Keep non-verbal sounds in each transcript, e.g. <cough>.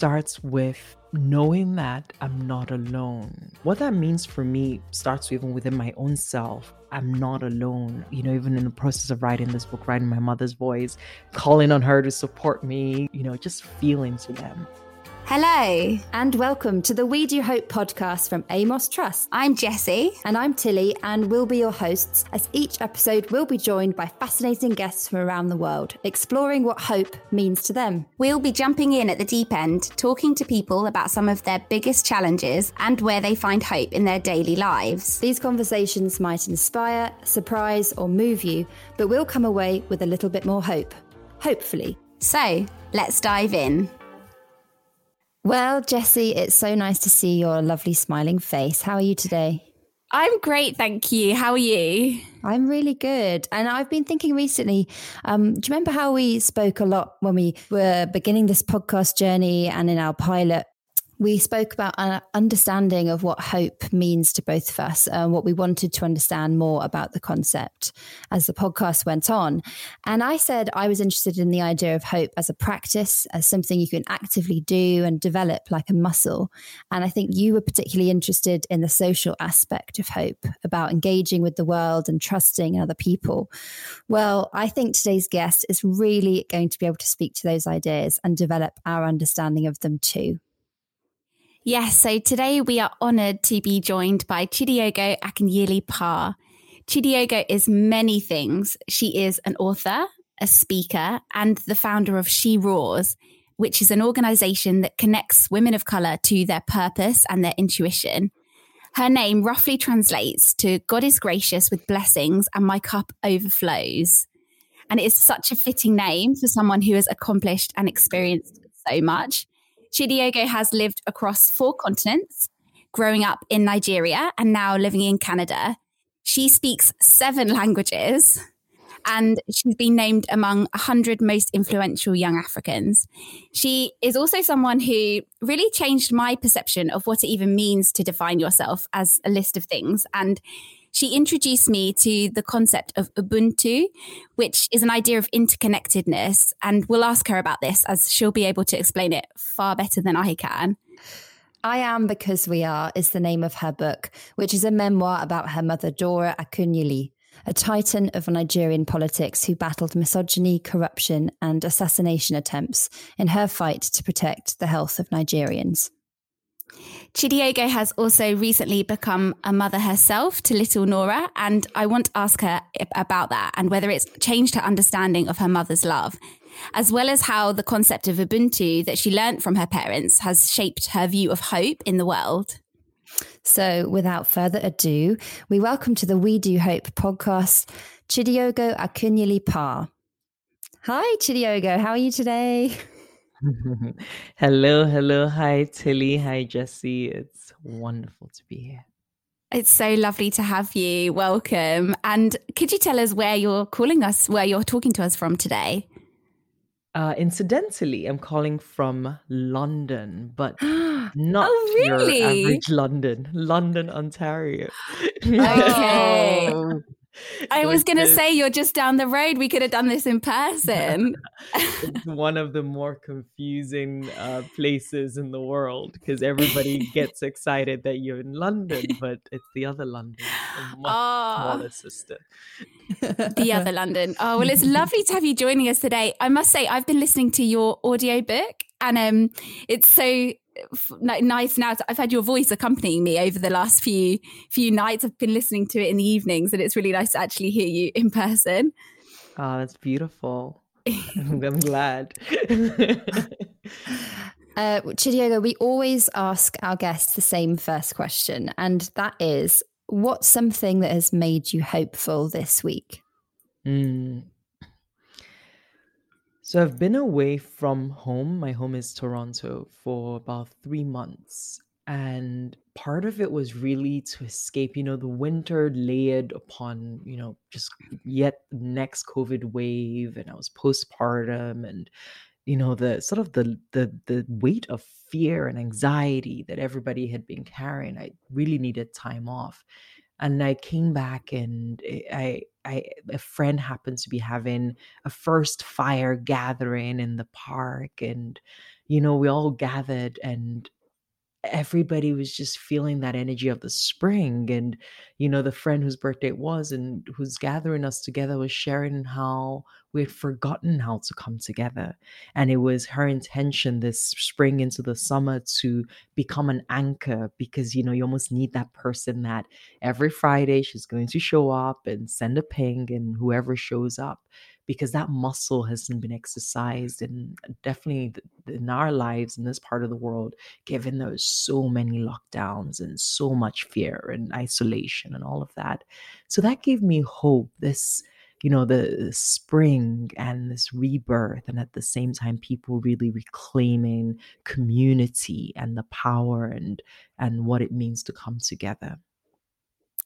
starts with knowing that I'm not alone. What that means for me starts even within my own self. I'm not alone. You know, even in the process of writing this book, writing my mother's voice, calling on her to support me, you know, just feeling to them. Hello, and welcome to the We Do Hope podcast from Amos Trust. I'm Jessie. And I'm Tilly, and we'll be your hosts as each episode will be joined by fascinating guests from around the world, exploring what hope means to them. We'll be jumping in at the deep end, talking to people about some of their biggest challenges and where they find hope in their daily lives. These conversations might inspire, surprise, or move you, but we'll come away with a little bit more hope. Hopefully. So, let's dive in. Well, Jessie, it's so nice to see your lovely smiling face. How are you today? I'm great, thank you. How are you? I'm really good. And I've been thinking recently, um, do you remember how we spoke a lot when we were beginning this podcast journey and in our pilot we spoke about an understanding of what hope means to both of us and what we wanted to understand more about the concept as the podcast went on. And I said I was interested in the idea of hope as a practice, as something you can actively do and develop like a muscle. And I think you were particularly interested in the social aspect of hope, about engaging with the world and trusting other people. Well, I think today's guest is really going to be able to speak to those ideas and develop our understanding of them too. Yes, so today we are honoured to be joined by Chidiogo Akunyili Parr. Chidiogo is many things. She is an author, a speaker, and the founder of She Roars, which is an organisation that connects women of colour to their purpose and their intuition. Her name roughly translates to God is gracious with blessings and my cup overflows. And it is such a fitting name for someone who has accomplished and experienced so much. Chidiogo has lived across four continents, growing up in Nigeria and now living in Canada. She speaks seven languages and she's been named among 100 most influential young Africans. She is also someone who really changed my perception of what it even means to define yourself as a list of things. And she introduced me to the concept of Ubuntu, which is an idea of interconnectedness. And we'll ask her about this as she'll be able to explain it far better than I can. I Am Because We Are is the name of her book, which is a memoir about her mother, Dora Akunyili, a titan of Nigerian politics who battled misogyny, corruption, and assassination attempts in her fight to protect the health of Nigerians. Chidiogo has also recently become a mother herself to little Nora, and I want to ask her about that and whether it's changed her understanding of her mother's love, as well as how the concept of Ubuntu that she learnt from her parents has shaped her view of hope in the world. So, without further ado, we welcome to the We Do Hope podcast Chidiogo Akunyili Parr. Hi, Chidiogo. How are you today? <laughs> <laughs> hello, hello. Hi, Tilly. Hi, Jesse. It's wonderful to be here. It's so lovely to have you. Welcome. And could you tell us where you're calling us, where you're talking to us from today? Uh, incidentally, I'm calling from London, but <gasps> not oh, really? your average London, London, Ontario. <laughs> okay. I <laughs> was going to say you're just down the road. We could have done this in person. <laughs> it's one of the more confusing uh, places in the world because everybody <laughs> gets excited that you're in London, but it's the other London, a much oh. smaller sister. the other London. Oh, well, it's lovely to have you joining us today. I must say, I've been listening to your audio book and um, it's so nice now. I've had your voice accompanying me over the last few few nights. I've been listening to it in the evenings, and it's really nice to actually hear you in person. Oh, that's beautiful. <laughs> <laughs> I'm glad. <laughs> uh, Chidiogo, we always ask our guests the same first question, and that is, what's something that has made you hopeful this week? Mm, so I've been away from home. My home is Toronto for about three months. And part of it was really to escape, you know, the winter layered upon, you know, just yet next COVID wave. And I was postpartum and, you know, the sort of the the the weight of fear and anxiety that everybody had been carrying. I really needed time off and I came back and I, I, a friend happens to be having a first fire gathering in the park, and you know, we all gathered and everybody was just feeling that energy of the spring and you know the friend whose birthday it was and who's gathering us together was sharing how we had forgotten how to come together. And it was her intention this spring into the summer to become an anchor because you know you almost need that person that every friday she's going to show up and send a ping and whoever shows up because that muscle hasn't been exercised and uh, definitely in our lives in this part of the world given there's so many lockdowns and so much fear and isolation and all of that. So that gave me hope this you know the spring and this rebirth and at the same time people really reclaiming community and the power and and what it means to come together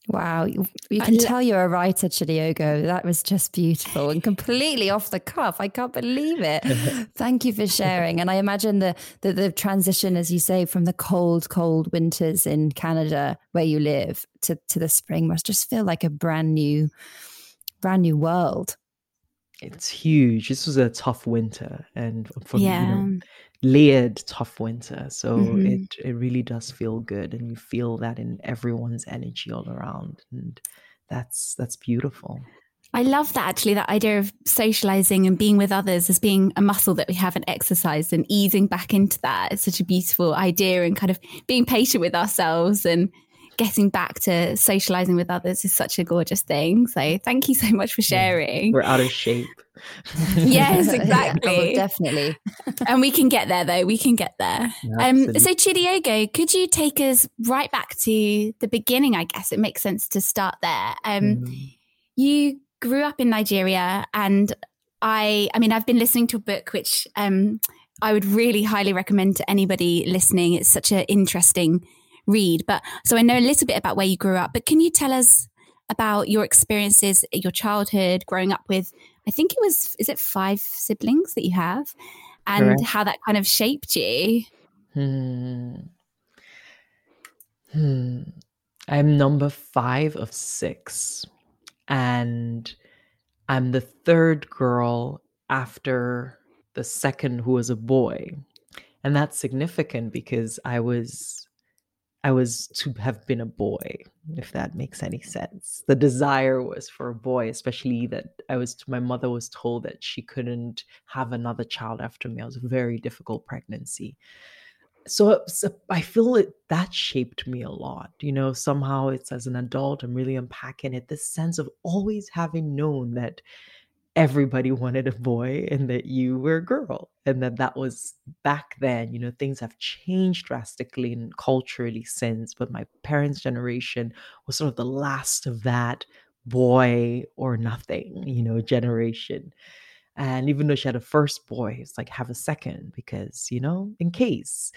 Wow, you, you uh, can tell you're a writer, Chidiogo. That was just beautiful and completely off the cuff. I can't believe it. <laughs> Thank you for sharing. And I imagine the, the the transition, as you say, from the cold, cold winters in Canada where you live to to the spring must just feel like a brand new, brand new world. It's huge. This was a tough winter, and for yeah. you know, layered tough winter so mm-hmm. it it really does feel good and you feel that in everyone's energy all around and that's that's beautiful I love that actually, that idea of socializing and being with others as being a muscle that we haven't exercised and easing back into that. It's such a beautiful idea and kind of being patient with ourselves and getting back to socializing with others is such a gorgeous thing. So thank you so much for sharing. We're out of shape <laughs> yes, <laughs> exactly. yeah, definitely. and we can get there though. We can get there. um, so Chidiogo, could you take us right back to the beginning? I guess it makes sense to start there. Um, mm. You grew up in Nigeria, and I, I mean, I've been listening to a book which um, I would really highly recommend to anybody listening. It's such an interesting read. But so I know a little bit about where you grew up. But can you tell us about your experiences, your childhood, growing up with I think it was, is it five siblings that you have? And Correct. how that kind of shaped you? Hmm. Hmm. I'm number five of six. And I'm the third girl after the second who was a boy. And that's significant because I was I was to have been a boy, if that makes any sense. The desire was for a boy, especially that I was, my mother was told that she couldn't have another child after me. It was a very difficult pregnancy. So, so I feel it that shaped me a lot. You know, somehow it's as an adult, I'm really unpacking it. This sense of always having known that everybody wanted a boy and that you were a girl and that that was back then you know things have changed drastically and culturally since but my parents generation was sort of the last of that boy or nothing you know generation and even though she had a first boy it's like have a second because you know in case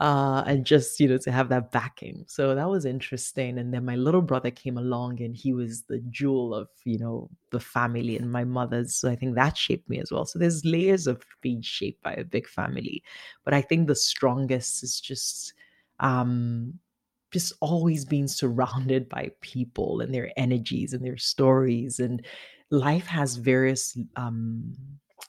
uh, and just you know to have that backing. So that was interesting and then my little brother came along and he was the jewel of you know the family and my mother's so i think that shaped me as well. So there's layers of being shaped by a big family but i think the strongest is just um just always being surrounded by people and their energies and their stories and life has various um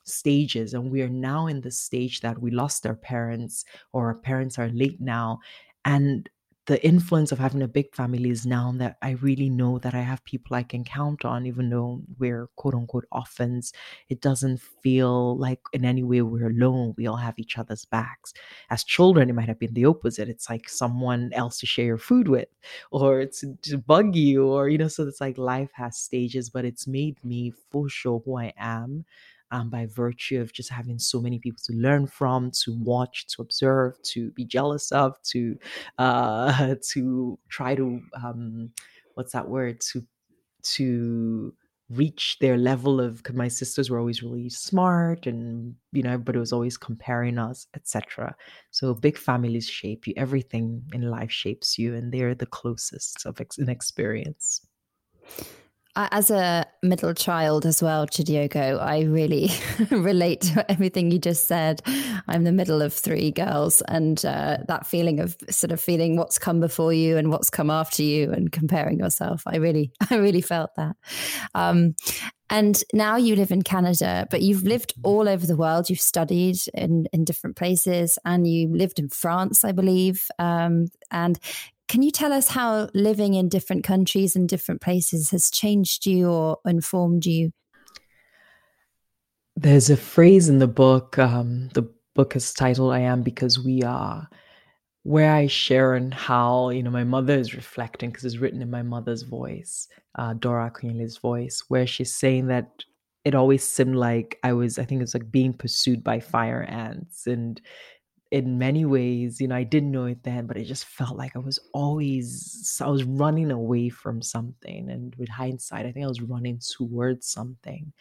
stages and we are now in the stage that we lost our parents or our parents are late now and the influence of having a big family is now that I really know that I have people I can count on, even though we're quote unquote orphans. It doesn't feel like in any way we're alone. We all have each other's backs. As children, it might have been the opposite. It's like someone else to share your food with, or it's to bug you, or, you know, so it's like life has stages, but it's made me for sure who I am um, by virtue of just having so many people to learn from, to watch, to observe, to be jealous of, to uh, <laughs> to try to um, what's that word? To to reach their level of because my sisters were always really smart and you know everybody was always comparing us etc so big families shape you everything in life shapes you and they're the closest of ex- an experience as a middle child as well, Chidiogo, I really <laughs> relate to everything you just said. I'm the middle of three girls, and uh, that feeling of sort of feeling what's come before you and what's come after you, and comparing yourself. I really, <laughs> I really felt that. Um, And now you live in Canada, but you've lived all over the world. You've studied in, in different places and you lived in France, I believe. Um, and can you tell us how living in different countries and different places has changed you or informed you? There's a phrase in the book. Um, the book is titled I Am Because We Are, where I share and how, you know, my mother is reflecting because it's written in my mother's voice, uh, Dora Akunyili's voice, where she's saying that it always seemed like I was, I think it's like being pursued by fire ants. And in many ways, you know, I didn't know it then, but it just felt like I was always, I was running away from something. And with hindsight, I think I was running towards something.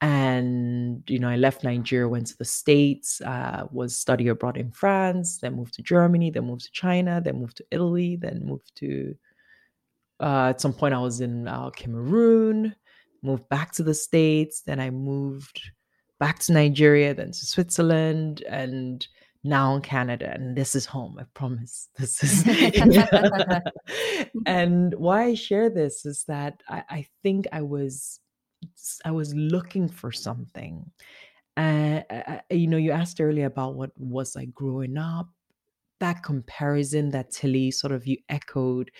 And, you know, I left Nigeria, went to the States, uh, was study abroad in France, then moved to Germany, then moved to China, then moved to Italy, then moved to, uh, at some point I was in uh, Cameroon, moved back to the States, then I moved back to Nigeria, then to Switzerland, and now in Canada, and this is home. I promise. <laughs> This is. <laughs> <laughs> and why I share this is that I, I, think I was, I was looking for something. Uh, you know, you asked earlier about what was I growing up. That comparison that Tilly sort of you echoed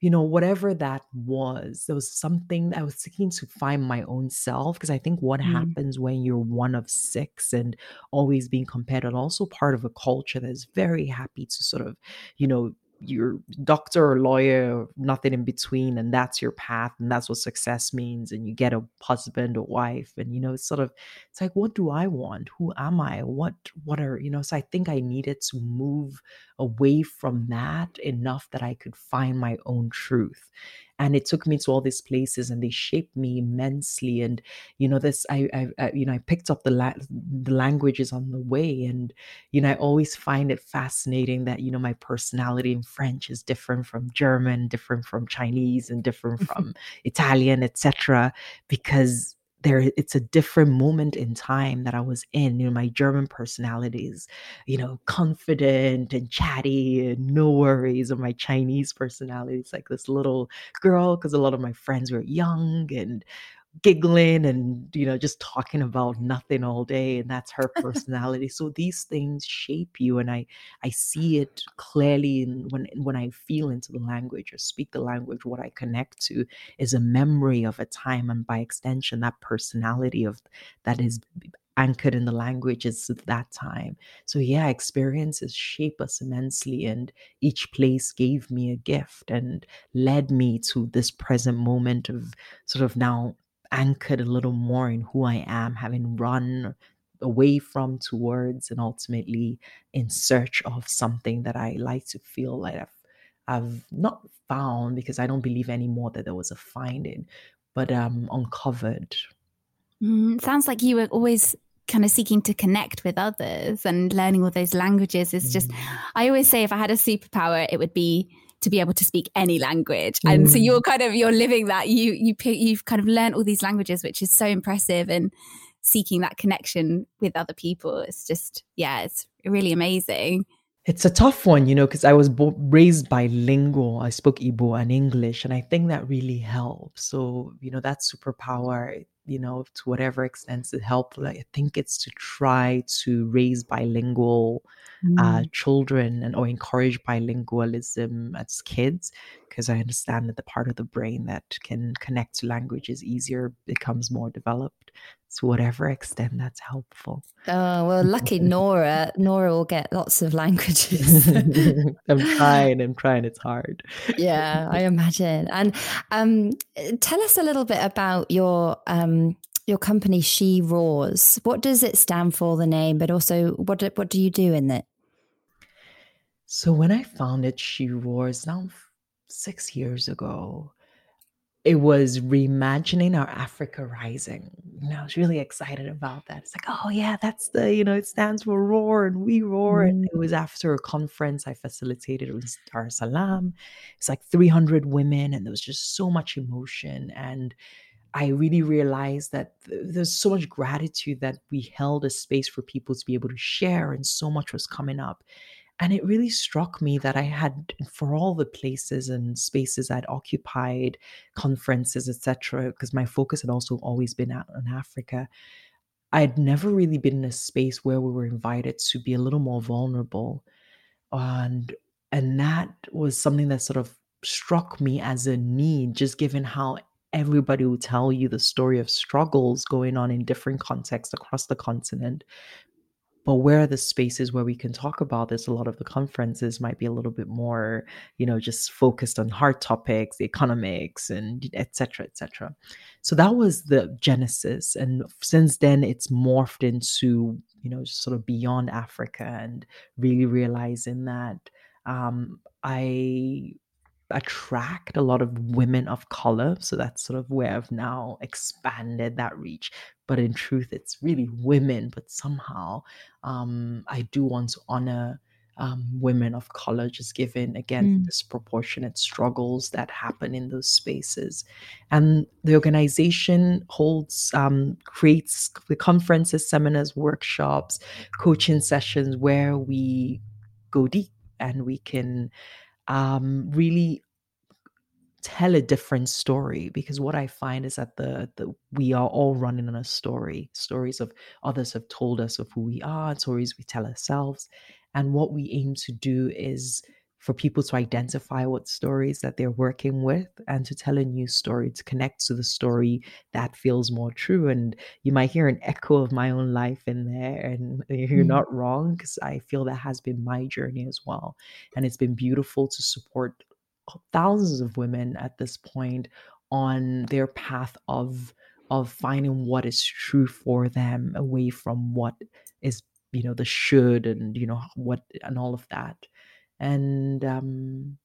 you know, whatever that was, there was something I was seeking to find my own self. Because I think what mm. happens when you're one of six and always being compared, and also part of a culture that is very happy to sort of, you know, you're doctor or lawyer nothing in between and that's your path and that's what success means and you get a husband or wife and you know it's sort of it's like what do i want? Who am i? What what are you know so i think i needed to move away from that enough that i could find my own truth and it took me to all these places and they shaped me immensely and you know this i, I, I you know i picked up the la- the languages on the way and you know i always find it fascinating that you know my personality in french is different from german different from chinese and different <laughs> from italian etc because there it's a different moment in time that I was in. You know, my German personality is, you know, confident and chatty and no worries. and my Chinese personality is like this little girl because a lot of my friends were young and giggling and you know just talking about nothing all day and that's her <laughs> personality so these things shape you and i i see it clearly in, when when i feel into the language or speak the language what i connect to is a memory of a time and by extension that personality of that is anchored in the languages of that time. So, yeah, experiences shape us immensely, and each place gave me a gift and led me to this present moment of sort of now anchored a little more in who I am, having run away from towards and ultimately in search of something that I like to feel like I've I've not found because I don't believe anymore that there was a finding, but um uncovered. Mm, sounds like you were always kind of seeking to connect with others and learning all those languages is just mm. I always say if I had a superpower it would be to be able to speak any language. Mm. And so you're kind of you're living that. You you you've kind of learned all these languages, which is so impressive. And seeking that connection with other people, it's just yeah, it's really amazing. It's a tough one, you know, because I was bo- raised bilingual. I spoke Igbo and English, and I think that really helps. So, you know, that superpower, you know, to whatever extent it helped, like, I think it's to try to raise bilingual mm. uh, children and or encourage bilingualism as kids because I understand that the part of the brain that can connect to languages easier becomes more developed. To whatever extent that's helpful. Oh well, lucky Nora. Nora will get lots of languages. <laughs> I'm <laughs> trying. I'm trying. It's hard. yeah, I <laughs> imagine. And um, tell us a little bit about your um, your company she roars what does it stand for the name but also what what do you do in it so when I founded She Roars now six years ago, it was reimagining our Africa Rising. Know, I was really excited about that. It's like, oh yeah, that's the, you know, it stands for roar and we roar. And it was after a conference I facilitated. It Dar es Salaam. It's like 300 women and there was just so much emotion. And I really realized that th- there's so much gratitude that we held a space for people to be able to share and so much was coming up. and it really struck me that I had, for all the places and spaces I'd occupied, conferences, etc., because my focus had also always been out in Africa. I'd never really been in a space where we were invited to be a little more vulnerable, and and that was something that sort of struck me as a need, just given how everybody will tell you the story of struggles going on in different contexts across the continent but where are the spaces where we can talk about this? A lot of the conferences might be a little bit more you know just focused on hard topics economics and etc etc so that was the genesis and since then it's morphed into you know sort of beyond africa and really realizing that um, i attract a lot of women of color. So that's sort of where I've now expanded that reach. But in truth, it's really women. But somehow um, I do want to honor um, women of color, just given again mm. disproportionate struggles that happen in those spaces. And the organization holds, um, creates the conferences, seminars, workshops, coaching sessions where we go deep and we can um, really tell a different story because what i find is that the, the we are all running on a story. Stories of others have told us of who we are stories we tell ourselves and what we aim to do is for people to identify what stories that they're working with and to tell a new story to connect to the story that feels more true. And you might hear an echo of my own life in there and <laughs> you're mm. not wrong because i feel that has been my journey as well. And it's been beautiful to support thousands of women at this point on their path of of finding what is true for them away from what is you know the should and you know what and all of that and um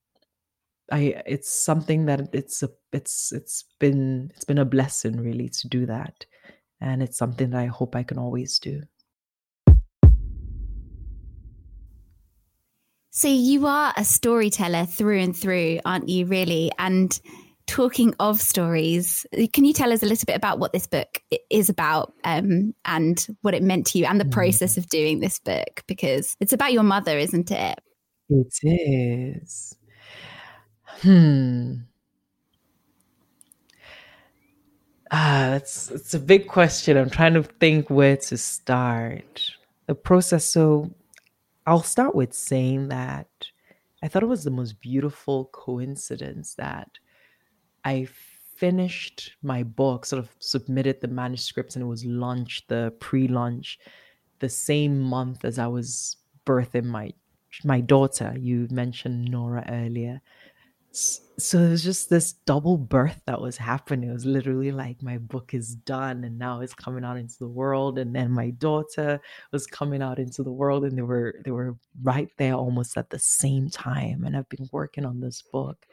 i it's something that it's a it's it's been it's been a blessing really to do that and it's something that i hope i can always do so you are a storyteller through and through aren't you really and talking of stories, can you tell us a little bit about what this book is about um, and what it meant to you and the mm. process of doing this book? Because it's about your mother, isn't it? It is. Hmm. Ah, it's it's a big question. I'm trying to think where to start. The process. So, I'll start with saying that I thought it was the most beautiful coincidence that I finished my book, sort of submitted the manuscripts, and it was launched the pre-launch the same month as I was birthing my my daughter. You mentioned Nora earlier. So was just this double birth that was happening. It was literally like my book is done and now it's coming out into the world. And then my daughter was coming out into the world and they were they were right there almost at the same time. And I've been working on this book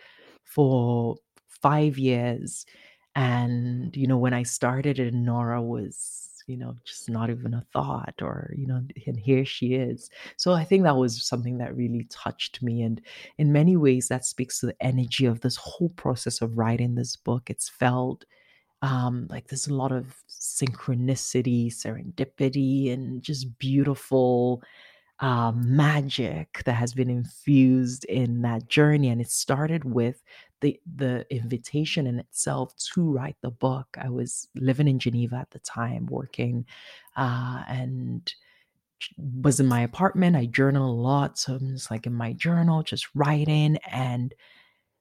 for five years. And, you know, when I started it, Nora was you know, just not even a thought, or, you know, and here she is. So I think that was something that really touched me. And in many ways, that speaks to the energy of this whole process of writing this book. It's felt um, like there's a lot of synchronicity, serendipity, and just beautiful uh, magic that has been infused in that journey. And it started with the the invitation in itself to write the book. I was living in Geneva at the time, working, uh, and was in my apartment. I journal a lot, so I'm just like in my journal, just writing, and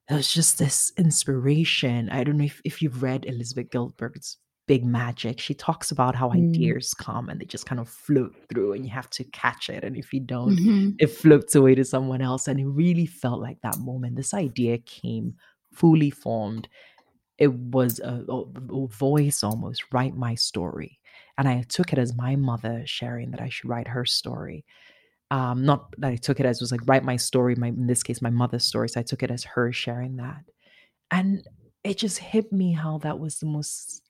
it was just this inspiration. I don't know if, if you've read Elizabeth Gilbert's Big Magic. She talks about how mm. ideas come and they just kind of float through, and you have to catch it. And if you don't, mm-hmm. it floats away to someone else. And it really felt like that moment. This idea came fully formed. It was a, a, voice almost, write my story. And I took it as my mother sharing that I should write her story. Um, not that I took it as was like write my story, my in this case, my mother's story. So I took it as her sharing that. And it just hit me how that was the most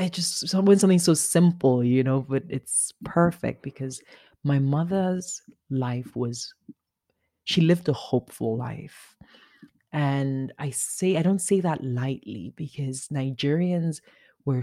it just when something so simple, you know, but it's perfect because my mother's life was she lived a hopeful life. And I say, I don't say that lightly because Nigerians were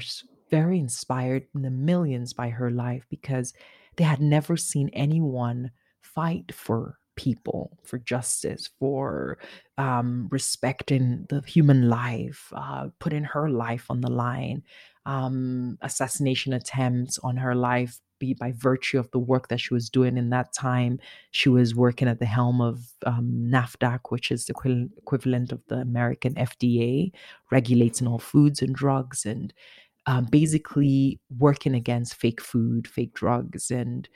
very inspired in the millions by her life because they had never seen anyone fight for people, for justice, for um, respecting the human life, uh, putting her life on the line, um, assassination attempts on her life be by virtue of the work that she was doing in that time. She was working at the helm of um, NAFDAC, which is the equi- equivalent of the American FDA, regulating all foods and drugs, and um, basically working against fake food, fake drugs. And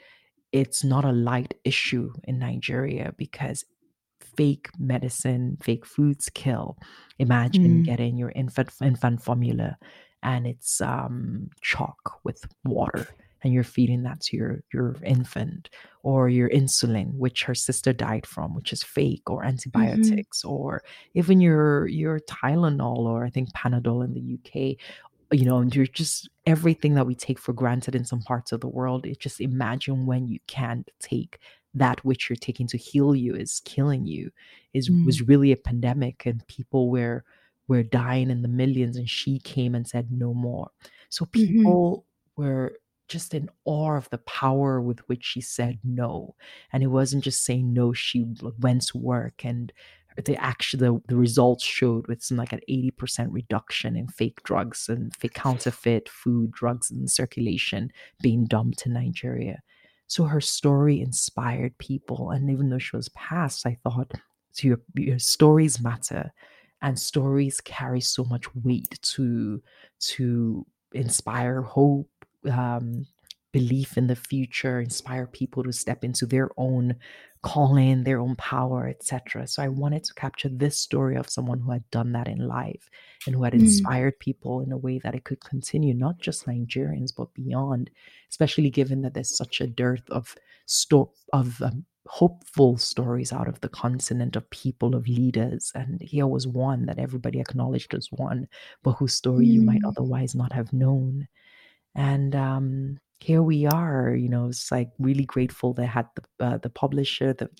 it's not a light issue in Nigeria because fake medicine, fake foods kill. Imagine mm. getting your infant infant formula and it's um, chalk with water and you're feeding that to your your infant or your insulin which her sister died from which is fake or mm-hmm. antibiotics mm-hmm. or even your your Tylenol or I think Panadol in the UK you know and you're just everything that we take for granted in some parts of the world it just imagine when you can't take that which you're taking to heal you is killing you is mm. was really a pandemic and people were were dying in the millions and she came and said no more so mm-hmm. people mm-hmm. were just in awe of the power with which she said no and it wasn't just saying no she went to work and the actual the, the results showed with some like an 80% reduction in fake drugs and fake counterfeit food drugs in circulation being dumped in nigeria. So her story inspired people and even though she was past i thought so your, your stories matter and stories carry so much weight to to inspire hope um, belief in the future inspire people to step into their own calling their own power etc so i wanted to capture this story of someone who had done that in life and who had mm. inspired people in a way that it could continue not just nigerians but beyond especially given that there's such a dearth of sto- of um, hopeful stories out of the continent of people of leaders and here was one that everybody acknowledged as one but whose story mm. you might mm. otherwise not have known and um, here we are. You know, it's like really grateful they had the uh, the publisher that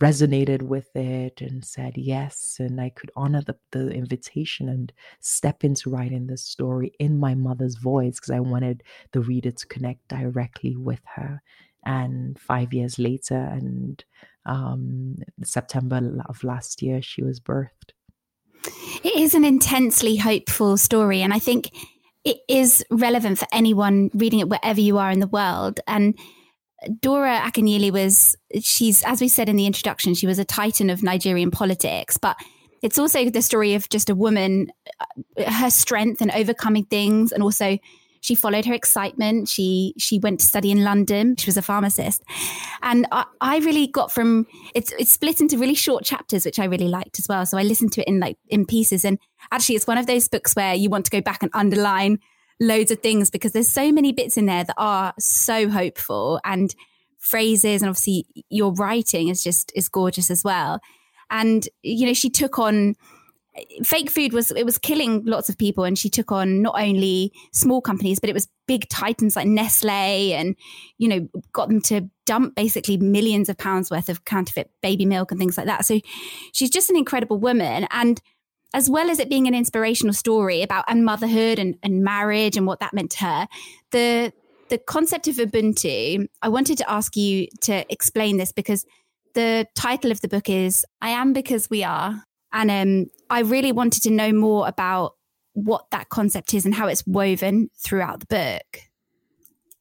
resonated with it and said yes, and I could honor the the invitation and step into writing this story in my mother's voice because I wanted the reader to connect directly with her. And five years later, and um, September of last year, she was birthed. It is an intensely hopeful story, and I think it is relevant for anyone reading it wherever you are in the world. And Dora Akunyili was, she's, as we said in the introduction, she was a titan of Nigerian politics, but it's also the story of just a woman, uh, her strength and overcoming things, and also she followed her excitement. She she went to study in London. She was a pharmacist, and I, I, really got from it's it's split into really short chapters, which I really liked as well. So I listened to it in like in pieces. And actually, it's one of those books where you want to go back and underline loads of things because there's so many bits in there that are so hopeful and phrases, and obviously your writing is just is gorgeous as well. And you know, she took on fake food was it was killing lots of people and she took on not only small companies but it was big titans like Nestle and you know got them to dump basically millions of pounds worth of counterfeit baby milk and things like that. So she's just an incredible woman. And as well as it being an inspirational story about and motherhood and, and marriage and what that meant to her the the concept of ubuntu i wanted to ask you to explain this because the title of the book is i am because we are and um, I really wanted to know more about what that concept is and how it's woven throughout the book.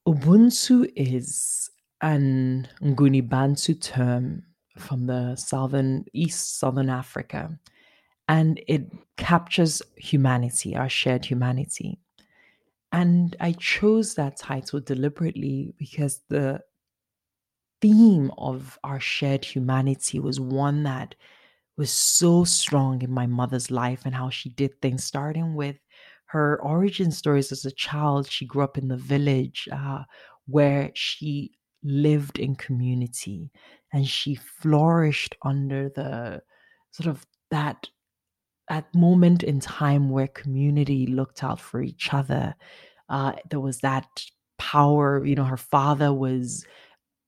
Ubuntu is an Nguni Bantu term from the southern east southern Africa, and it captures humanity, our shared humanity. And I chose that title deliberately because the theme of our shared humanity was one that was so strong in my mother's life and how she did things, starting with her origin stories as a child. She grew up in the village uh, where she lived in community and she flourished under the sort of that that moment in time where community looked out for each other uh, there was that power you know her father was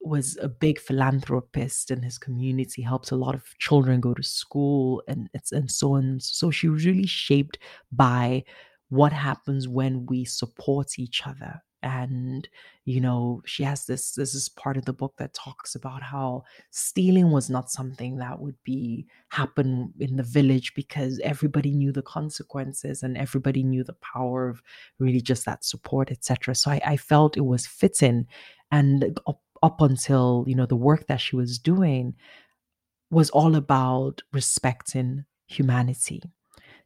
was a big philanthropist in his community, helped a lot of children go to school and it's and so on. So she was really shaped by what happens when we support each other. And you know she has this this is part of the book that talks about how stealing was not something that would be happen in the village because everybody knew the consequences and everybody knew the power of really just that support etc so I, I felt it was fitting. And uh, up, until you know the work that she was doing was all about respecting humanity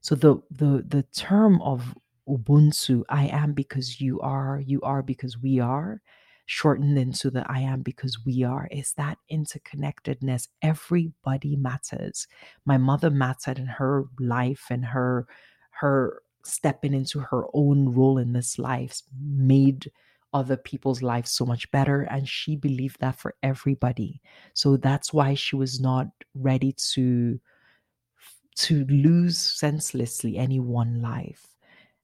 so the the the term of Ubuntu, I am because you are, you are because we are, shortened into the I am because we are, is that interconnectedness. Everybody matters. My mother mattered in her life and her her stepping into her own role in this life made other people's lives so much better and she believed that for everybody so that's why she was not ready to to lose senselessly any one life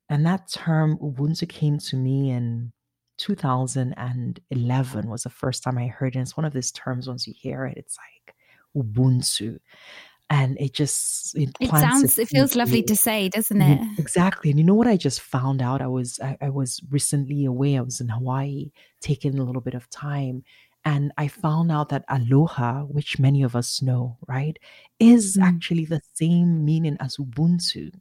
and that term Ubuntu came to me in 2011 was the first time I heard it. It's one of these terms once you hear it, it's like Ubuntu. And it just it, it sounds it feels lovely to say, doesn't it? Exactly. And you know what I just found out? I was I, I was recently away. I was in Hawaii taking a little bit of time. And I found out that aloha, which many of us know, right, is mm. actually the same meaning as Ubuntu.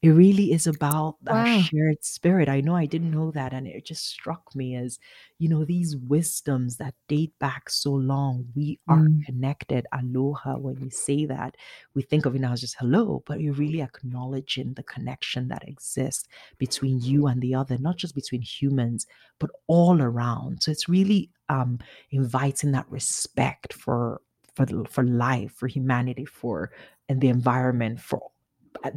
It really is about that shared spirit. I know I didn't know that, and it just struck me as, you know, these wisdoms that date back so long. We are Mm. connected. Aloha, when you say that, we think of it now as just hello, but you're really acknowledging the connection that exists between you and the other, not just between humans, but all around. So it's really um, inviting that respect for for for life, for humanity, for and the environment, for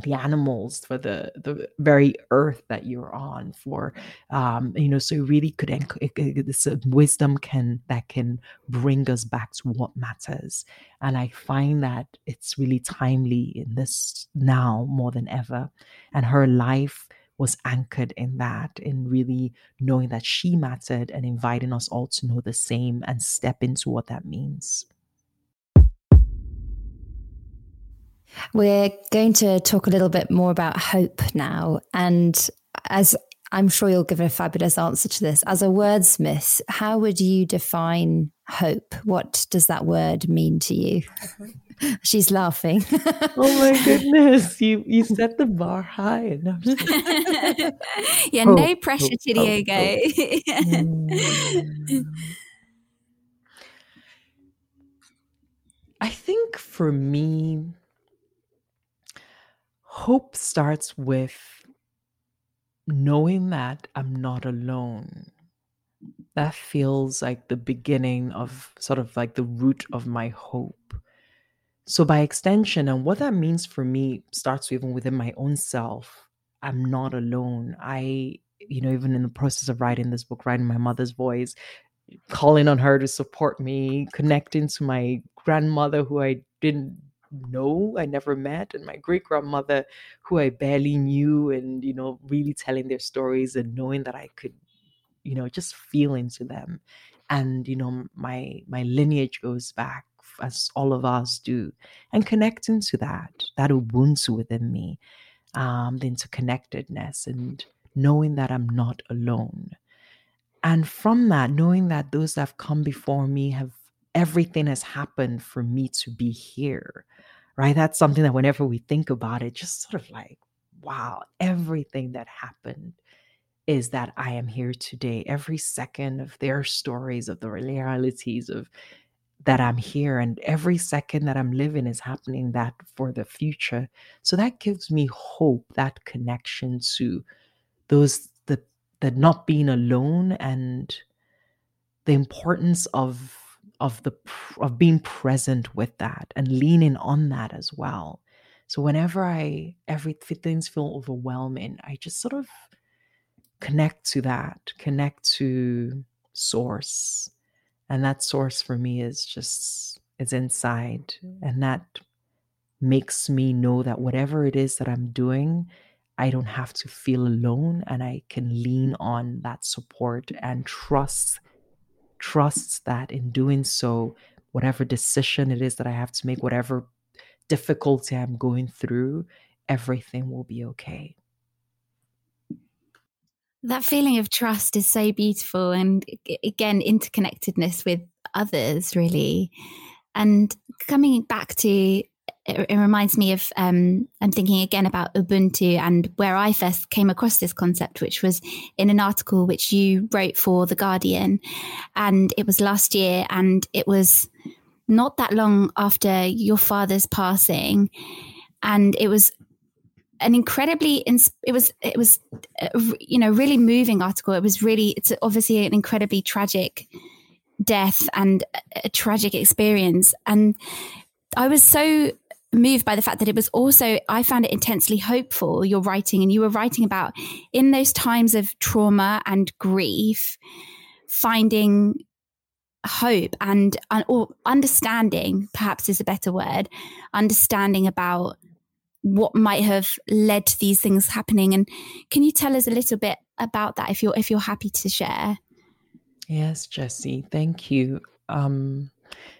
the animals for the the very earth that you're on for um you know so really could this wisdom can that can bring us back to what matters. And i find that it's really timely in this now more than ever. And her life was anchored in that in really knowing that she mattered and inviting us all to know the same and step into what that means We're going to talk a little bit more about hope now. And as I'm sure you'll give a fabulous answer to this, as a wordsmith, how would you define hope? What does that word mean to you? <laughs> She's laughing. oh my <laughs> goodness, you you set the bar high. <laughs> No, yeah, hope, no pressure, hope, Diego. Mm. I think for me, Hope starts with knowing that I'm not alone. That feels like the beginning of sort of like the root of my hope. So, by extension, and what that means for me starts even within my own self. I'm not alone. I, you know, even in the process of writing this book, writing my mother's voice, calling on her to support me, connecting to my grandmother who I didn't know I never met, and my great grandmother, who I barely knew, and you know, really telling their stories and knowing that I could, you know, just feel into them. And you know, my my lineage goes back as all of us do, and connecting to that, that ubuntu within me, um, the interconnectedness, and knowing that I'm not alone. And from that, knowing that those that have come before me have everything has happened for me to be here right? That's something that whenever we think about it, just sort of like, wow, everything that happened is that I am here today. Every second of their stories, of the realities of that I'm here, and every second that I'm living is happening that for the future. So that gives me hope, that connection to those the the not being alone and the importance of of the of being present with that and leaning on that as well. So whenever i everything's feel overwhelming i just sort of connect to that connect to source. And that source for me is just is inside. And that makes me know that whatever it is that i'm doing i don't have to feel alone and i can lean on that support and trust trusts that in doing so, whatever decision it is that I have to make, whatever difficulty I'm going through, everything will be okay. That feeling of trust is so beautiful. And again, interconnectedness with others, really. And coming back to it, it reminds me of um, I'm thinking again about Ubuntu and where I first came across this concept, which was in an article which you wrote for The Guardian. And it was last year, and it was not that long after your father's passing. And it was an incredibly it was it was you know really moving article it was really it's obviously an incredibly tragic death and a tragic experience and i was so moved by the fact that it was also i found it intensely hopeful your writing and you were writing about in those times of trauma and grief finding hope and or understanding perhaps is a better word understanding about what might have led to these things happening. And can you tell us a little bit about that if you're if you're happy to share? Yes jesse thank you. Um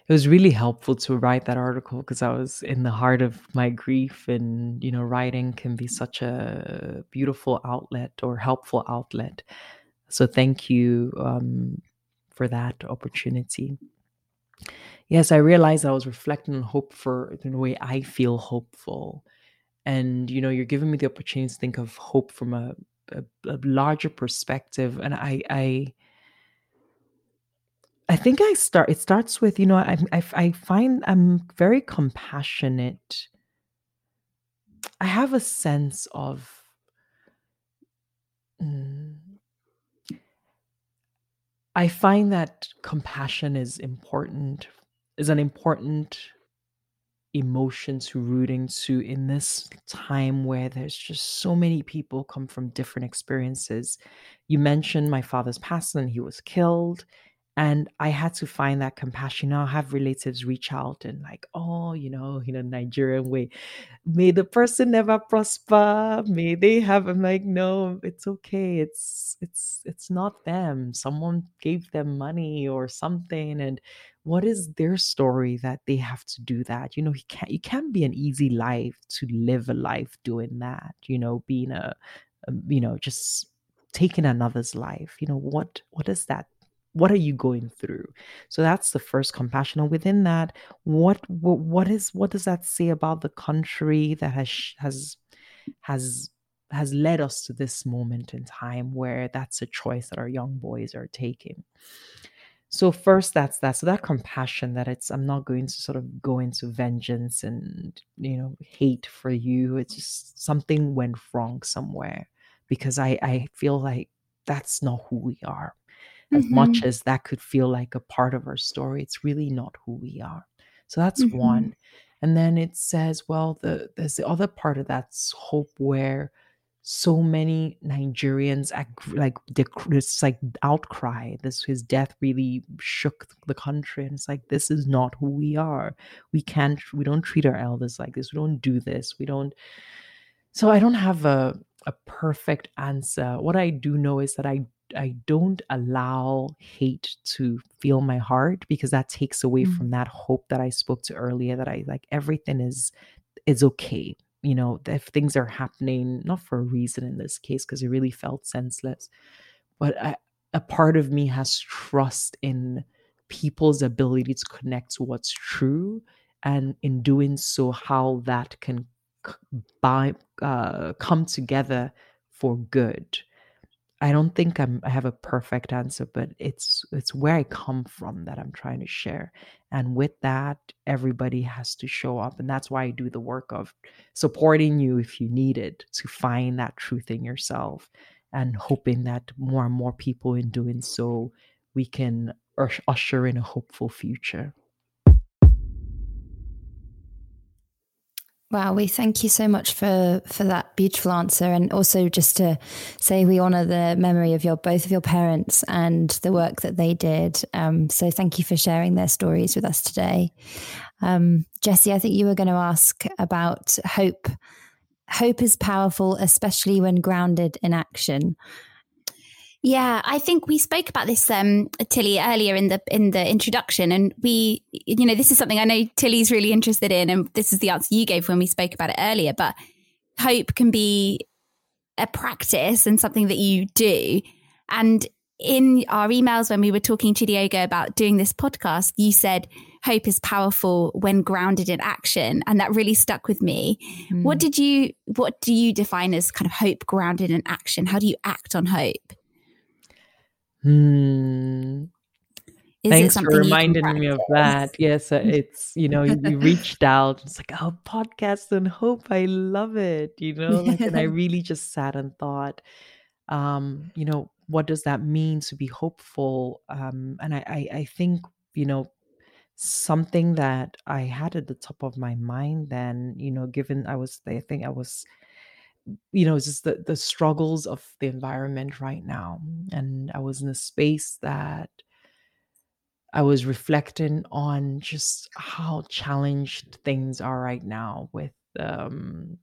it was really helpful to write that article because I was in the heart of my grief, and you know, writing can be such a beautiful outlet or helpful outlet. So, thank you um, for that opportunity. Yes, I realized I was reflecting on hope for the way I feel hopeful, and you know, you're giving me the opportunity to think of hope from a, a, a larger perspective, and I, I I think I start. It starts with you know I I, I find I'm very compassionate. I have a sense of. Mm, I find that compassion is important, is an important emotion to rooting to in this time where there's just so many people come from different experiences. You mentioned my father's passing, he was killed and i had to find that compassion. I'll have relatives reach out and like oh you know in a nigerian way may the person never prosper may they have i'm like no it's okay. It's it's it's not them. Someone gave them money or something and what is their story that they have to do that? You know you can't it can't be an easy life to live a life doing that you know being a, a you know just taking another's life. You know what what is that what are you going through? So that's the first compassion. And within that what what, what is what does that say about the country that has has has has led us to this moment in time where that's a choice that our young boys are taking? So first that's that. So that compassion that it's i'm not going to sort of go into vengeance and you know hate for you. It's just something went wrong somewhere because i i feel like that's not who we are as mm-hmm. much as that could feel like a part of our story it's really not who we are so that's mm-hmm. one and then it says well the there's the other part of that's hope where so many Nigerians like this like outcry. This his death really shook the country, and it's like this is not who we are. We can't. We don't treat our elders like this. We don't do this. We don't. So I don't have a a perfect answer. What I do know is that I I don't allow hate to fill my heart because that takes away mm. from that hope that I spoke to earlier that I like everything is is okay. You know, if things are happening not for a reason in this case because it really felt senseless, but I, a part of me has trust in people's ability to connect to what's true and in doing so how that can by, uh, come together for good I don't think I'm I have a perfect answer, but it's it's where I come from that I'm trying to share. And with that, everybody has to show up. And that's why I do the work of supporting you if you need it to find that truth in yourself and hoping that more and more people in doing so we can usher in a hopeful future. Wow, we thank you so much for for that beautiful answer, and also just to say we honour the memory of your both of your parents and the work that they did. Um, so thank you for sharing their stories with us today, um, Jessie. I think you were going to ask about hope. Hope is powerful, especially when grounded in action. Yeah, I think we spoke about this, um, Tilly, earlier in the in the introduction, and we, you know, this is something I know Tilly's really interested in, and this is the answer you gave when we spoke about it earlier. But hope can be a practice and something that you do. And in our emails when we were talking to Diogo about doing this podcast, you said hope is powerful when grounded in action, and that really stuck with me. Mm. What did you? What do you define as kind of hope grounded in action? How do you act on hope? Hmm. Is Thanks for reminding me of that. Yes, uh, it's you know you, you reached out. It's like oh, podcast and hope. I love it. You know, like, and I <laughs> really just sat and thought, um, you know, what does that mean to be hopeful? Um, and I, I, I think you know something that I had at the top of my mind then, you know, given I was, I think I was you know it's just the the struggles of the environment right now and i was in a space that i was reflecting on just how challenged things are right now with um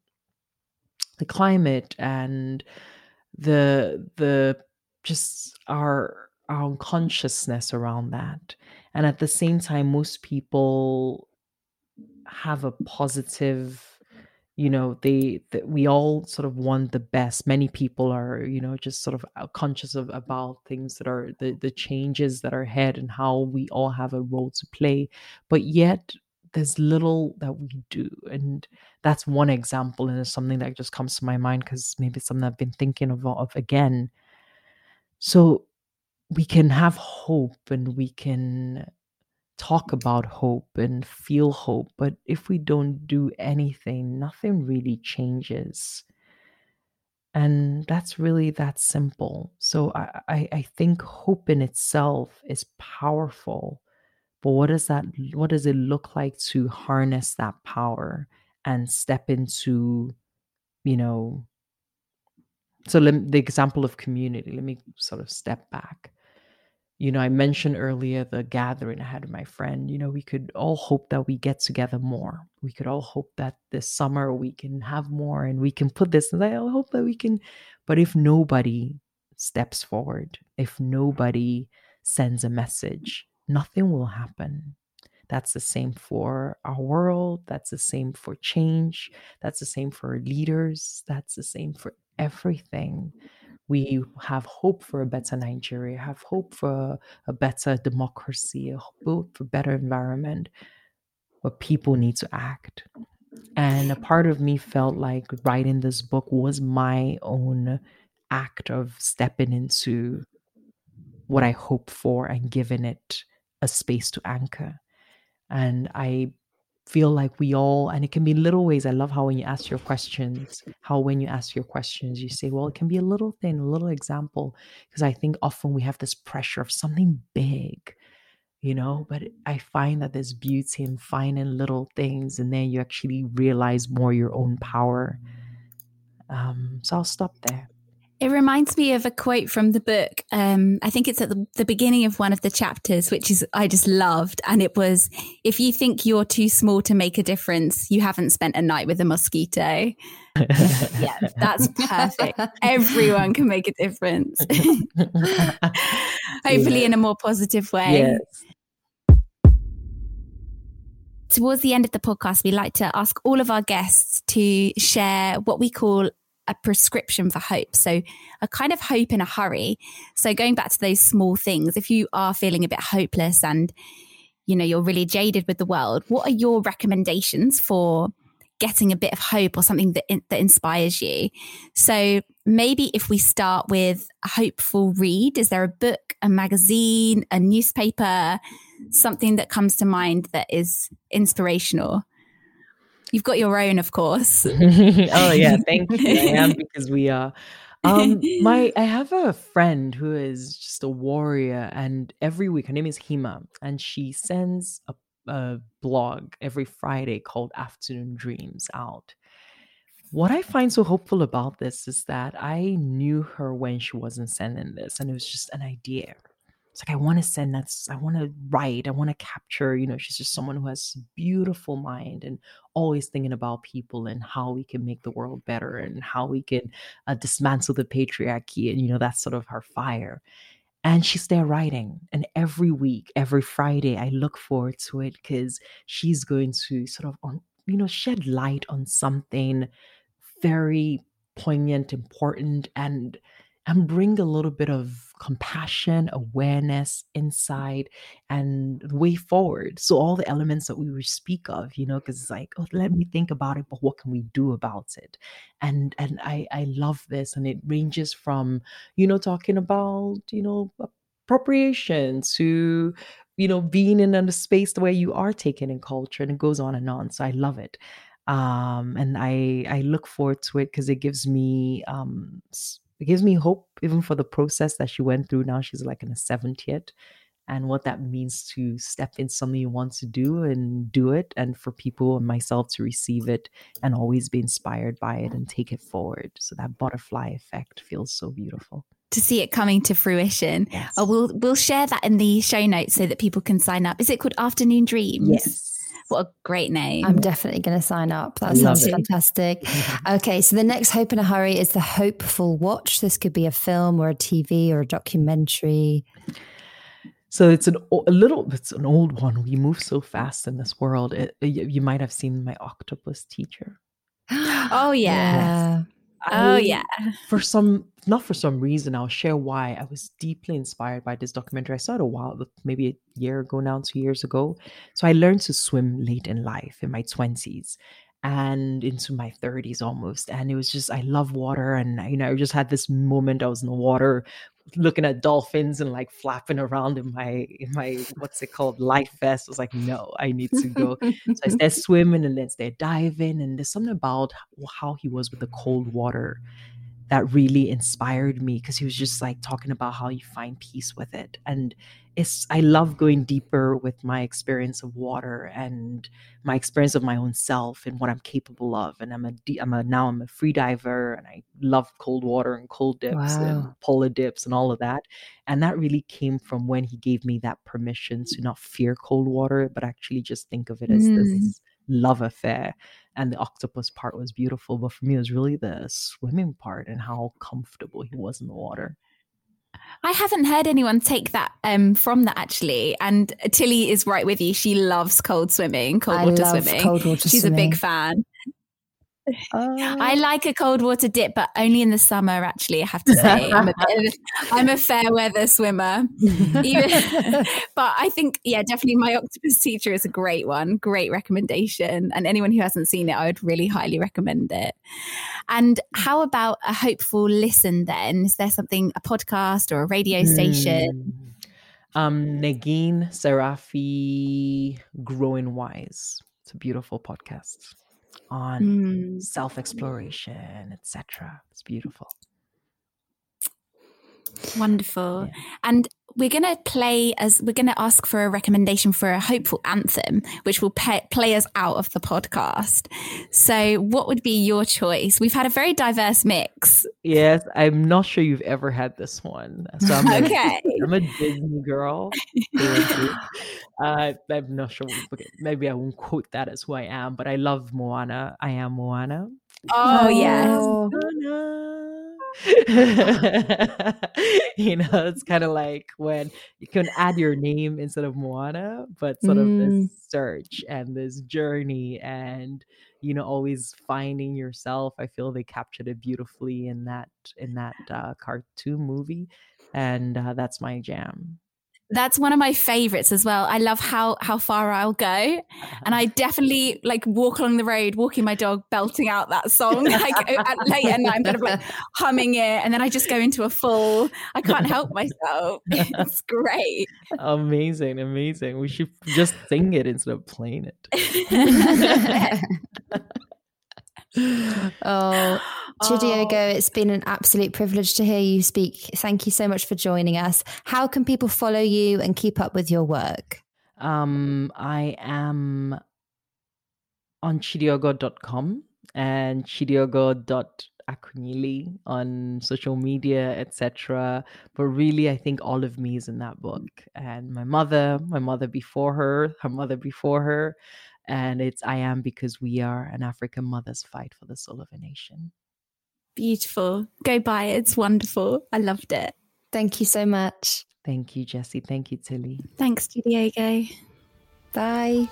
the climate and the the just our our unconsciousness around that. And at the same time most people have a positive you know they that we all sort of want the best. Many people are you know just sort of uh, conscious of about things that are the the changes that are ahead and how we all have a role to play. But yet there's little that we do and that's one example and it's something that just comes to my mind because maybe it's something i've been thinking of, of again. So we can have hope and we can talk about hope and feel hope, but if we don't do anything, nothing really changes. And that's really that simple. So I, I, I think hope in itself is powerful. But what does that what does it look like to harness that power and step into, you know, so let, the example of community, let me sort of step back you know, I mentioned earlier the gathering I had with my friend. You know, we could all hope that we get together more. We could all hope that this summer we can have more and we can put this. And I hope that we can. But if nobody steps forward, if nobody sends a message, nothing will happen. That's the same for our world. That's the same for change. That's the same for leaders. That's the same for everything we have hope for a better Nigeria, have hope for a better democracy, hope for better environment, but people need to act. And a part of me felt like writing this book was my own act of stepping into what I hope for and giving it a space to anchor. And I feel like we all and it can be little ways i love how when you ask your questions how when you ask your questions you say well it can be a little thing a little example because i think often we have this pressure of something big you know but i find that there's beauty in finding little things and then you actually realize more your own power. Um, so i'll stop there it reminds me of a quote from the book. Um, I think it's at the, the, beginning of one of the chapters, which is I just loved. And it was, if you think you're too small to make a difference, you haven't spent a night with a mosquito. <laughs> yeah, that's perfect. Everyone can make a difference. <laughs> Hopefully, yeah. in a more positive way. Yes. Towards the end of the podcast, we like to ask all of our guests to share what we call a prescription for hope. So, a kind of hope in a hurry. So, going back to those small things, if you are feeling a bit hopeless and you know you're really jaded with the world, what are your recommendations for getting a bit of hope or something that that inspires you? So, maybe if we start with a hopeful read, is there a book, a magazine, a newspaper, something that comes to mind that is inspirational? You've got your own, of course. <laughs> oh yeah, thank you. I <laughs> am because we are. Um, my I have a friend who is just a warrior, and every week her name is Hima, and she sends a, a blog every Friday called Afternoon Dreams out. What I find so hopeful about this is that I knew her when she wasn't sending this, and it was just an idea it's like I want to send that I want to write I want to capture you know she's just someone who has beautiful mind and always thinking about people and how we can make the world better and how we can uh, dismantle the patriarchy and you know that's sort of her fire. And she's there writing and every week every friday i look forward to it because she's going to sort of on you know shed light on something very poignant, important, and and bring a little bit of compassion, awareness, insight, and way forward. So all the elements that we speak of, you know, because it's like, oh, let me think about it, but what can we do about it? And and I I love this, and it ranges from you know talking about you know appropriation to you know being in a space where you are taken in culture, and it goes on and on. So I love it um and i i look forward to it because it gives me um it gives me hope even for the process that she went through now she's like in a 70th and what that means to step in something you want to do and do it and for people and myself to receive it and always be inspired by it and take it forward so that butterfly effect feels so beautiful to see it coming to fruition. Yes. Oh, we'll we'll share that in the show notes so that people can sign up. Is it called Afternoon Dreams? Yes. What a great name. I'm definitely going to sign up. That sounds fantastic. <laughs> okay, so the next Hope in a Hurry is the Hopeful Watch. This could be a film or a TV or a documentary. So it's an a little it's an old one. We move so fast in this world. It, you might have seen my octopus teacher. <gasps> oh <gasps> yeah. Yeah. Oh I, yeah. For some not for some reason, I'll share why. I was deeply inspired by this documentary. I saw it a while, maybe a year ago now, two years ago. So I learned to swim late in life, in my twenties and into my 30s almost and it was just i love water and you know i just had this moment i was in the water looking at dolphins and like flapping around in my in my what's it called life vest. I was like no I need to go. So I <laughs> started swimming and then started diving and there's something about how he was with the cold water that really inspired me because he was just like talking about how you find peace with it and it's i love going deeper with my experience of water and my experience of my own self and what i'm capable of and i'm a i'm a now i'm a free diver and i love cold water and cold dips wow. and polar dips and all of that and that really came from when he gave me that permission to not fear cold water but actually just think of it as mm. this love affair and the octopus part was beautiful but for me it was really the swimming part and how comfortable he was in the water I haven't heard anyone take that um, from that actually. And Tilly is right with you. She loves cold swimming, cold I water swimming. Cold water She's swimming. a big fan. I oh. like a cold water dip, but only in the summer. Actually, I have to say, I'm a, <laughs> I'm a fair weather swimmer. Even, <laughs> but I think, yeah, definitely, my octopus teacher is a great one. Great recommendation, and anyone who hasn't seen it, I would really highly recommend it. And how about a hopeful listen? Then, is there something a podcast or a radio station? Mm. Um, Negin Serafi, Growing Wise. It's a beautiful podcast on mm. self exploration, etc. It's beautiful. Wonderful. Yeah. And we're going to play as we're going to ask for a recommendation for a hopeful anthem, which will pay, play us out of the podcast. So, what would be your choice? We've had a very diverse mix. Yes, I'm not sure you've ever had this one. So I'm <laughs> okay. A, I'm a Disney girl. <laughs> uh, I'm not sure. Maybe I won't quote that as who I am, but I love Moana. I am Moana. Oh, oh. yes. <laughs> you know, it's kind of like when you can add your name instead of Moana, but sort mm. of this mm. search and this journey and you know always finding yourself. I feel they captured it beautifully in that in that uh, cartoon movie, and uh, that's my jam. That's one of my favorites as well. I love how how far I'll go, and I definitely like walk along the road, walking my dog, belting out that song <laughs> like at, late at night. I'm kind of like humming it, and then I just go into a full. I can't help myself. <laughs> It's great. Amazing, amazing. We should just sing it instead of playing it. <laughs> oh, Chidiogo, oh. it's been an absolute privilege to hear you speak. Thank you so much for joining us. How can people follow you and keep up with your work? Um, I am on chidiogo.com and chidiogo.akunyili on social media, etc. But really, I think all of me is in that book. And my mother, my mother before her, her mother before her. And it's I am because we are an African mother's fight for the soul of a nation. Beautiful. Go buy it. It's wonderful. I loved it. Thank you so much. Thank you, Jesse. Thank you, Tilly. Thanks, Diego. Bye.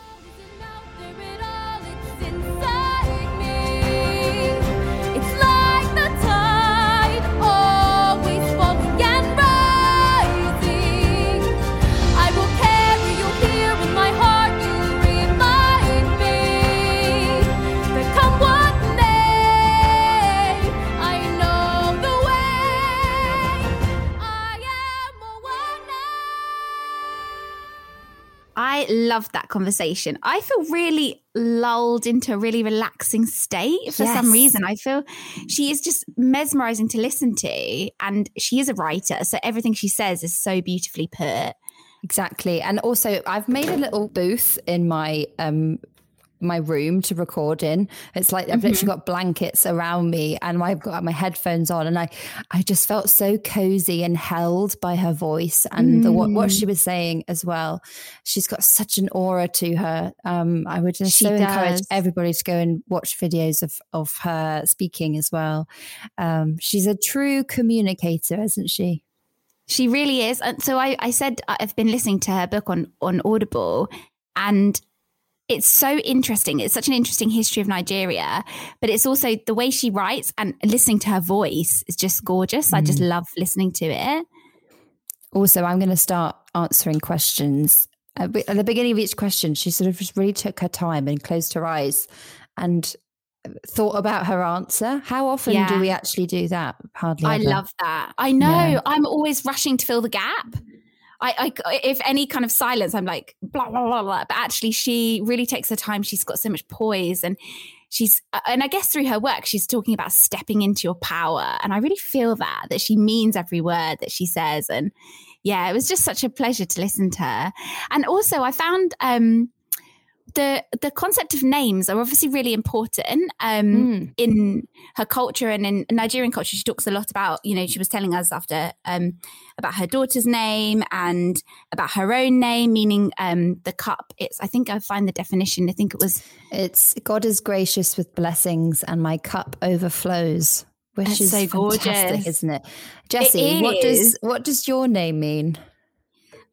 Loved that conversation. I feel really lulled into a really relaxing state for Yes. some reason. I feel she is just mesmerizing to listen to. And she is a writer. So everything she says is so beautifully put. Exactly. And also I've made a little booth in my um my room to record in. It's like I've literally got blankets around me and I've got my headphones on and I I just felt so cozy and held by her voice and the, what, what she was saying as well. She's got such an aura to her. Um I would just She so encourage everybody to go and watch videos of of her speaking as well. Um she's a true communicator, isn't she? She really is. And so I, I said I've been listening to her book on on Audible, and it's so interesting. It's such an interesting history of Nigeria, but it's also the way she writes and listening to her voice is just gorgeous. I just mm. love listening to it. Also, I'm going to start answering questions. Uh, at the- beginning of each question, she sort of just really took her time and closed her eyes and thought about her answer. How often do we actually do that? Hardly. I ever. love that. I know. Yeah. I'm always rushing to fill the gap. I, I, if any kind of silence, I'm like blah blah blah blah. But actually, she really takes her time. She's got so much poise, and she's, and I guess through her work, she's talking about stepping into your power. And I really feel that that she means every word that she says. And yeah, it was just such a pleasure to listen to her. And also, I found um, the the concept of names are obviously really important. Um, Mm. in her culture and in Nigerian culture, she talks a lot about, you know, she was telling us after um, about her daughter's name and about her own name, meaning um, the cup. It's, I think I find the definition. I think it was, It's God is gracious with blessings, and my cup overflows. Which That's is so fantastic, gorgeous. isn't it? Jessie, what does what does your name mean?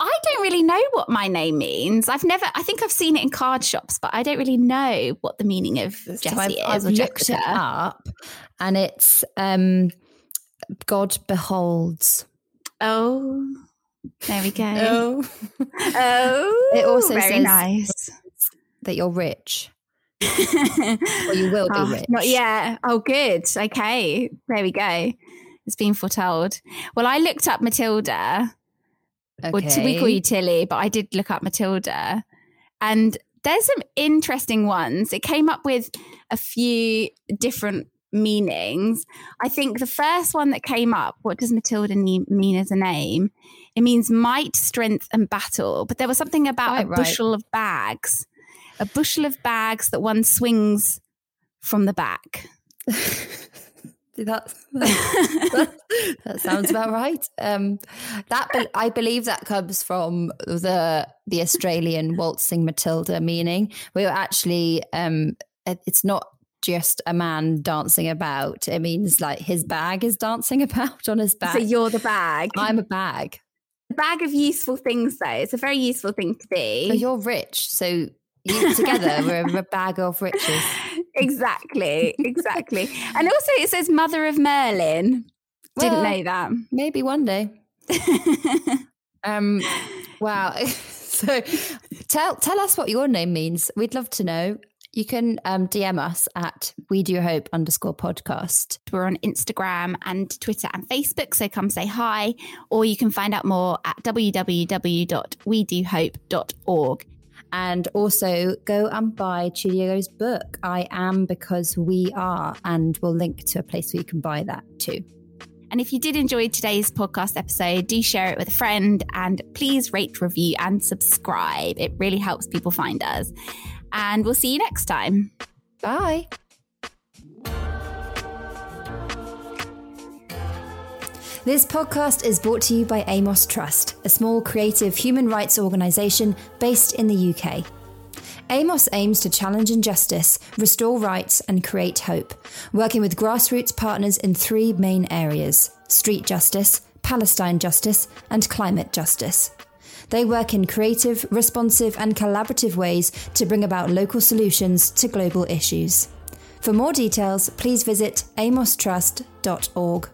I don't really know what my name means. I've never, I think I've seen it in card shops, but I don't really know what the meaning of Jessie So I've, is I've or looked it up, and it's um, God beholds. Oh, there we go. <laughs> Oh. Oh, It also very says- nice. that you're rich. <laughs> Or you will be Oh, rich. Not yet. Oh, good. Okay. There we go. It's been foretold. Well, I looked up Matilda, or t- we call you Tilly, but I did look up Matilda. And there's some interesting ones. It came up with a few different meanings. I think the first one that came up, what does Matilda ne- mean as a name? It means might, strength, and battle. But there was something about Quite a right. bushel of bags, a bushel of bags that one swings from the back. <laughs> <laughs> that, that sounds about right. Um, that be- I believe that comes from the the Australian waltzing Matilda meaning. We were actually um, it's not just a man dancing about. It means like his bag is dancing <laughs> about on his back. So you're the bag. I'm a bag. a bag of useful things, though. It's a very useful thing to be. So you're rich. So you together we're a bag of riches. Exactly, exactly. <laughs> and also, it says Mother of Merlin. Didn't know that. Maybe one day. <laughs> Um, wow. <laughs> so tell tell us what your name means. We'd love to know. You can um, DM us at we do hope underscore podcast. We're on Instagram and Twitter and Facebook, so come say hi. Or you can find out more at www.wedohope.org. And also go and buy Chidiogo's book, I Am Because We Are. And we'll link to a place where you can buy that too. And if you did enjoy today's podcast episode, do share it with a friend and please rate, review, and subscribe. It really helps people find us. And we'll see you next time. Bye. This podcast is brought to you by Amos Trust, a small creative human rights organisation based in the UK. Amos aims to challenge injustice, restore rights, and create hope, working with grassroots partners in three main areas street justice, Palestine justice, and climate justice. They work in creative, responsive, and collaborative ways to bring about local solutions to global issues. For more details, please visit amostrust.org.